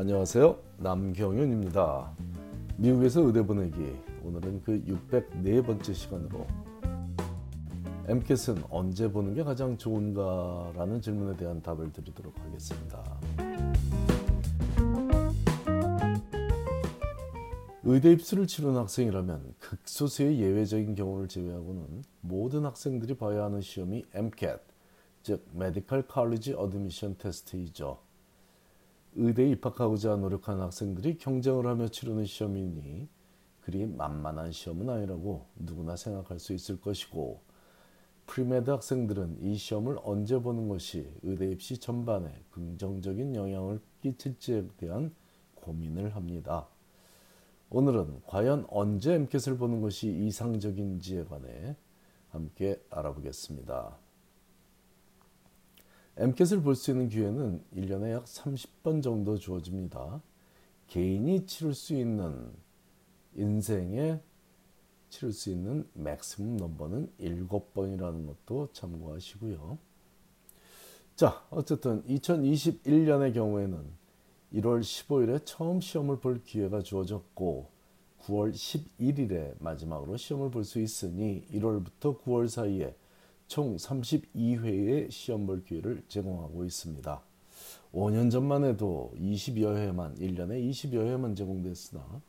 안녕하세요. 남경윤입니다. 미국에서 의대 보내기 오늘은 그 604번째 시간으로 MCAT은 언제 보는 게 가장 좋은가라는 질문에 대한 답을 드리도록 하겠습니다. 의대 입시를 치른 학생이라면 극소수의 예외적인 경우를 제외하고는 모든 학생들이 봐야 하는 시험이 MCAT, 즉 Medical College Admission Test이죠. 의대에 입학하고자 노력하는 학생들이 경쟁을 하며 치르는 시험이니 그리 만만한 시험은 아니라고 누구나 생각할 수 있을 것이고 Pre-med 학생들은 이 시험을 언제 보는 것이 의대 입시 전반에 긍정적인 영향을 끼칠지에 대한 고민을 합니다. 오늘은 과연 언제 MCAT을 보는 것이 이상적인지에 관해 함께 알아보겠습니다. 엠켓을 볼 수 있는 기회는 1년에 약 30번 정도 주어집니다. 개인이 치를 수 있는 인생에 치를 수 있는 맥시멈 넘버는 7번이라는 것도 참고하시고요. 자, 어쨌든 2021년의 경우에는 1월 15일에 처음 시험을 볼 기회가 주어졌고 9월 11일에 마지막으로 시험을 볼 수 있으니 1월부터 9월 사이에 총 32회의 시험 볼 기회를 제공하고 있습니다. 5년 전만 해도 20여 회만 1년에 20여 회만 제공됐으나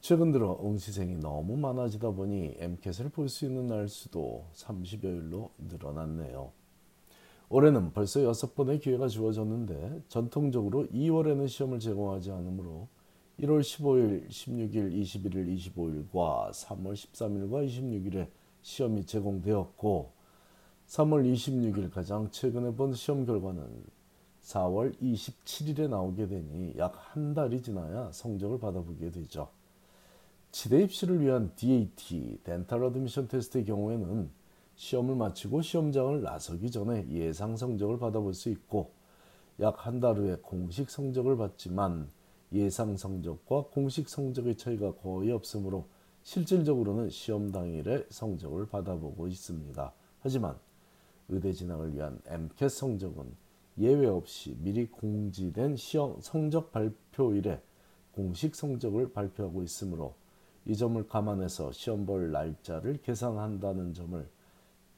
최근 들어 응시생이 너무 많아지다 보니 MCAT을 볼 수 있는 날 수도 30여일로 늘어났네요. 올해는 벌써 6번의 기회가 주어졌는데 전통적으로 2월에는 시험을 제공하지 않으므로 1월 15일, 16일, 21일, 25일과 3월 13일과 26일에 시험이 제공되었고 3월 26일 가장 최근에 본 시험 결과는 4월 27일에 나오게 되니 약 한 달이 지나야 성적을 받아보게 되죠. 치대 입시를 위한 DAT, Dental Admission Test의 경우에는 시험을 마치고 시험장을 나서기 전에 예상 성적을 받아볼 수 있고 약 한 달 후에 공식 성적을 받지만 예상 성적과 공식 성적의 차이가 거의 없으므로 실질적으로는 시험 당일에 성적을 받아보고 있습니다. 하지만 의대 진학을 위한 MCAT 성적은 예외 없이 미리 공지된 시험 성적 발표일에 공식 성적을 발표하고 있으므로 이 점을 감안해서 시험 볼 날짜를 계산한다는 점을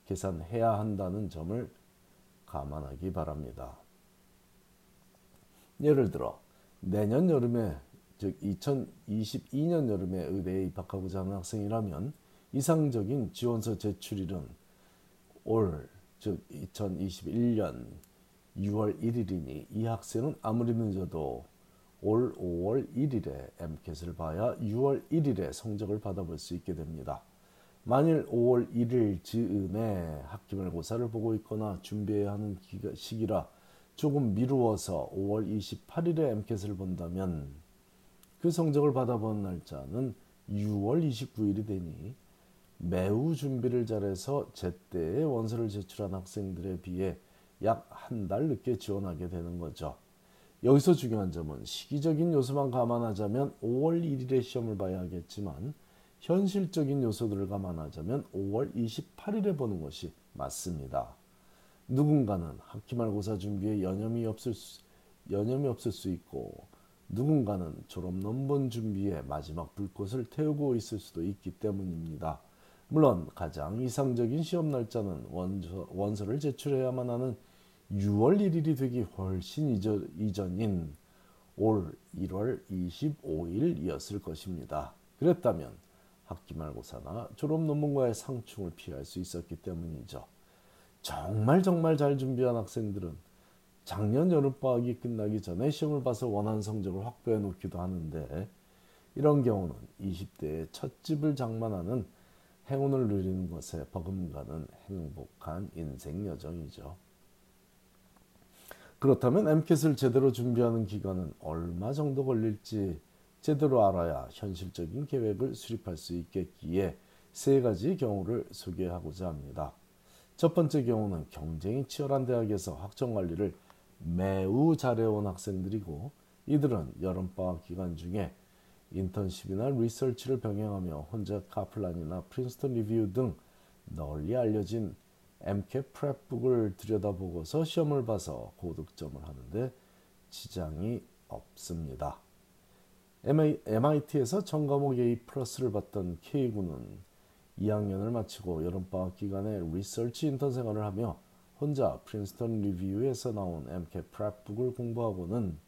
계산해야 한다는 점을 감안하기 바랍니다. 예를 들어 내년 여름에 즉 2022년 여름에 의대에 입학하고자 하는 학생이라면 이상적인 지원서 제출일은 올, 즉 2021년 6월 1일이니 이 학생은 아무리 늦어도 올 5월 1일에 MCAT을 봐야 6월 1일에 성적을 받아볼 수 있게 됩니다. 만일 5월 1일 즈음에 학기말고사를 보고 있거나 준비해야 하는 시기라 조금 미루어서 5월 28일에 MCAT을 본다면 그 성적을 받아본 날짜는 6월 29일이 되니 매우 준비를 잘해서 제때에 원서를 제출한 학생들에 비해 약 한 달 늦게 지원하게 되는 거죠. 여기서 중요한 점은 시기적인 요소만 감안하자면 5월 1일에 시험을 봐야 하겠지만 현실적인 요소들을 감안하자면 5월 28일에 보는 것이 맞습니다. 누군가는 학기말고사 준비에 여념이 없을 수, 여념이 없을 수 있고 누군가는 졸업 논문 준비에 마지막 불꽃을 태우고 있을 수도 있기 때문입니다. 물론 가장 이상적인 시험 날짜는 원서, 원서를 제출해야만 하는 6월 1일이 되기 훨씬 이전, 이전인 올 1월 25일이었을 것입니다. 그랬다면 학기말고사나 졸업 논문과의 상충을 피할 수 있었기 때문이죠. 정말 정말 잘 준비한 학생들은 작년 여름방학이 끝나기 전에 시험을 봐서 원하는 성적을 확보해 놓기도 하는데 이런 경우는 20대의 첫 집을 장만하는 행운을 누리는 것에 버금가는 행복한 인생 여정이죠. 그렇다면 MCAT을 제대로 준비하는 기간은 얼마 정도 걸릴지 제대로 알아야 현실적인 계획을 수립할 수 있겠기에 세 가지 경우를 소개하고자 합니다. 첫 번째 경우는 경쟁이 치열한 대학에서 학점 관리를 매우 잘해온 학생들이고 이들은 여름방학 기간 중에 인턴십이나 리서치를 병행하며 혼자 카플란이나 프린스턴 리뷰 등 널리 알려진 MCAT 프랩북을 들여다보고서 시험을 봐서 고득점을 하는데 지장이 없습니다. MIT에서 전과목 A 플러스를 받던 K군은 2학년을 마치고 여름방학 기간에 리서치 인턴 생활을 하며 혼자 프린스턴 리뷰에서 나온 MCAT 프랩북을 공부하고는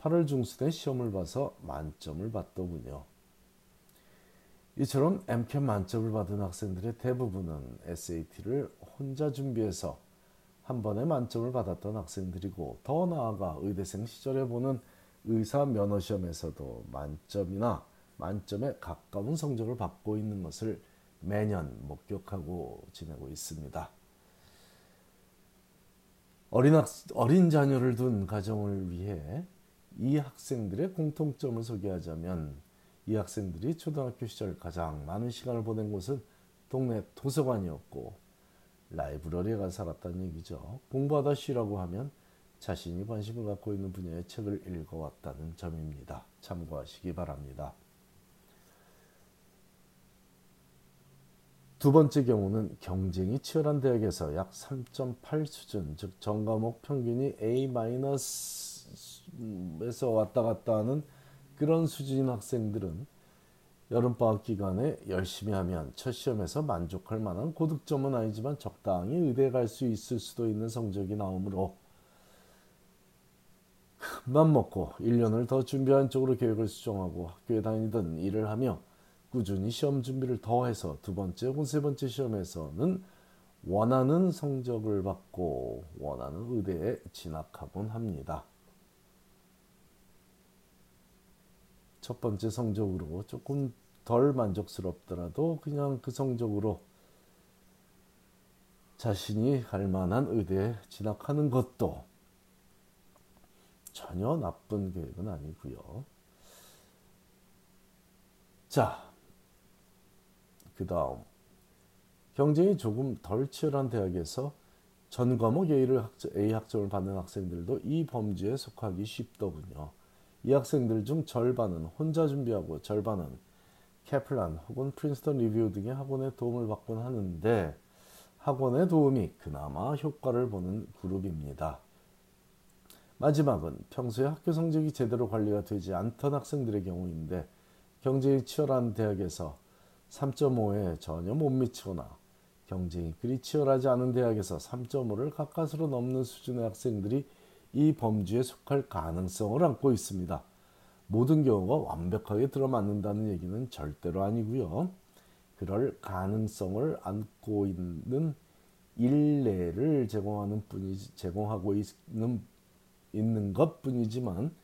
8월 중순에 시험을 봐서 만점을 받더군요. 이처럼 MCAT 만점을 받은 학생들의 대부분은 SAT를 혼자 준비해서 한 번에 만점을 받았던 학생들이고 더 나아가 의대생 시절에 보는 의사 면허 시험에서도 만점이나 만점에 가까운 성적을 받고 있는 것을 매년 목격하고 지내고 있습니다. 어린, 학, 어린 자녀를 둔 가정을 위해 이 학생들의 공통점을 소개하자면 이 학생들이 초등학교 시절 가장 많은 시간을 보낸 곳은 동네 도서관이었고 라이브러리가 살았다는 얘기죠. 공부하다 쉬라고 하면 자신이 관심을 갖고 있는 분야의 책을 읽어왔다는 점입니다. 참고하시기 바랍니다. 두 번째 경우는 경쟁이 치열한 대학에서 약 3.8 수준, 즉 전과목 평균이 A-에서 왔다 갔다 하는 그런 수준인 학생들은 여름방학 기간에 열심히 하면 첫 시험에서 만족할 만한 고득점은 아니지만 적당히 의대에 갈수 있을 수도 있는 성적이 나오므로 큰맘 먹고 1년을 더 준비한 쪽으로 계획을 수정하고 학교에 다니든 일을 하며 꾸준히 시험 준비를 더해서 두 번째 혹은 세 번째 시험에서는 원하는 성적을 받고 원하는 의대에 진학하곤 합니다. 첫 번째 성적으로 조금 덜 만족스럽더라도 그냥 그 성적으로 자신이 갈 만한 의대에 진학하는 것도 전혀 나쁜 계획은 아니고요. 자, 그 다음 경쟁이 조금 덜 치열한 대학에서 전 과목 A를 학점, A 학점을 받는 학생들도 이 범주에 속하기 쉽더군요. 이 학생들 중 절반은 혼자 준비하고 절반은 캐플란 혹은 프린스턴 리뷰 등의 학원의 도움을 받곤 하는데 학원의 도움이 그나마 효과를 보는 그룹입니다. 마지막은 평소에 학교 성적이 제대로 관리가 되지 않던 학생들의 경우인데 경쟁이 치열한 대학에서 3.5에 전혀 못 미치거나 경쟁이 그리 치열하지 않은 대학에서 3.5를 가까스로 넘는 수준의 학생들이 이 범주에 속할 가능성을 안고 있습니다. 모든 경우가 완벽하게 들어맞는다는 얘기는 절대로 아니고요. 그럴 가능성을 안고 있는 일례를 제공하는 뿐이 제공하고 있는 있는 것뿐이지만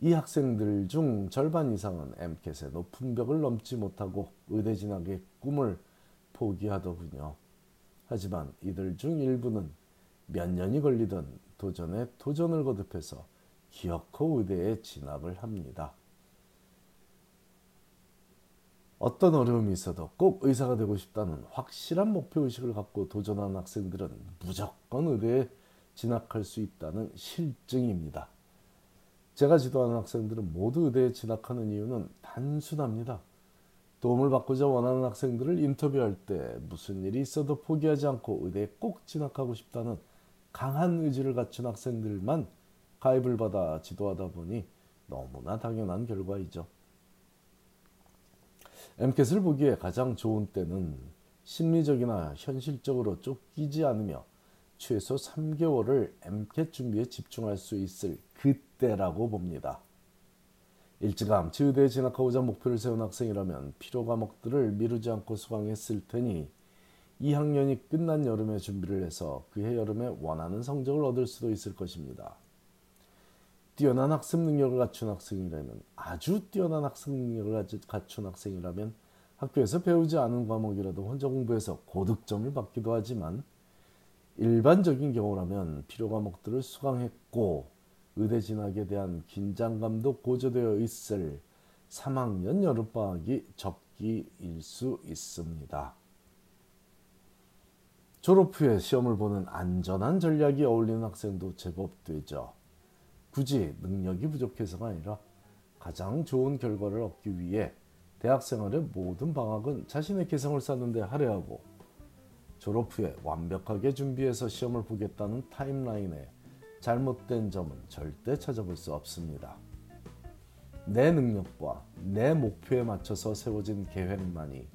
이 학생들 중 절반 이상은 MCAT의 높은 벽을 넘지 못하고 의대 진학의 꿈을 포기하더군요. 하지만 이들 중 일부는 몇 년이 걸리던 도전에 도전을 거듭해서 기어코 의대에 진학을 합니다. 어떤 어려움이 있어도 꼭 의사가 되고 싶다는 확실한 목표의식을 갖고 도전한 학생들은 무조건 의대에 진학할 수 있다는 실증입니다. 제가 지도하는 학생들은 모두 의대에 진학하는 이유는 단순합니다. 도움을 받고자 원하는 학생들을 인터뷰할 때 무슨 일이 있어도 포기하지 않고 의대에 꼭 진학하고 싶다는 강한 의지를 갖춘 학생들만 가입을 받아 지도하다 보니 너무나 당연한 결과이죠. MCAT을 보기에 가장 좋은 때는 심리적이나 현실적으로 쫓기지 않으며 최소 3개월을 MCAT 준비에 집중할 수 있을 그때라고 봅니다. 일찌감치 의대에 진학하고자 목표를 세운 학생이라면 필요 과목들을 미루지 않고 수강했을 테니 2학년이 끝난 여름에 준비를 해서 그해 여름에 원하는 성적을 얻을 수도 있을 것입니다. 뛰어난 학습 능력을 갖춘 학생이라면 아주 뛰어난 학습 능력을 갖춘 학생이라면 학교에서 배우지 않은 과목이라도 혼자 공부해서 고득점을 받기도 하지만 일반적인 경우라면 필요 과목들을 수강했고 의대 진학에 대한 긴장감도 고조되어 있을 3학년 여름방학이 적기일 수 있습니다. 졸업 후에 시험을 보는 안전한 전략이 어울리는 학생도 제법 되죠. 굳이 능력이 부족해서가 아니라 가장 좋은 결과를 얻기 위해 대학 생활의 모든 방학은 자신의 개성을 쌓는 데 할애하고 졸업 후에 완벽하게 준비해서 시험을 보겠다는 타임라인에 잘못된 점은 절대 찾아볼 수 없습니다. 내 능력과 내 목표에 맞춰서 세워진 계획만이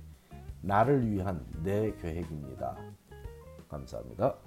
나를 위한 내 계획입니다. 감사합니다.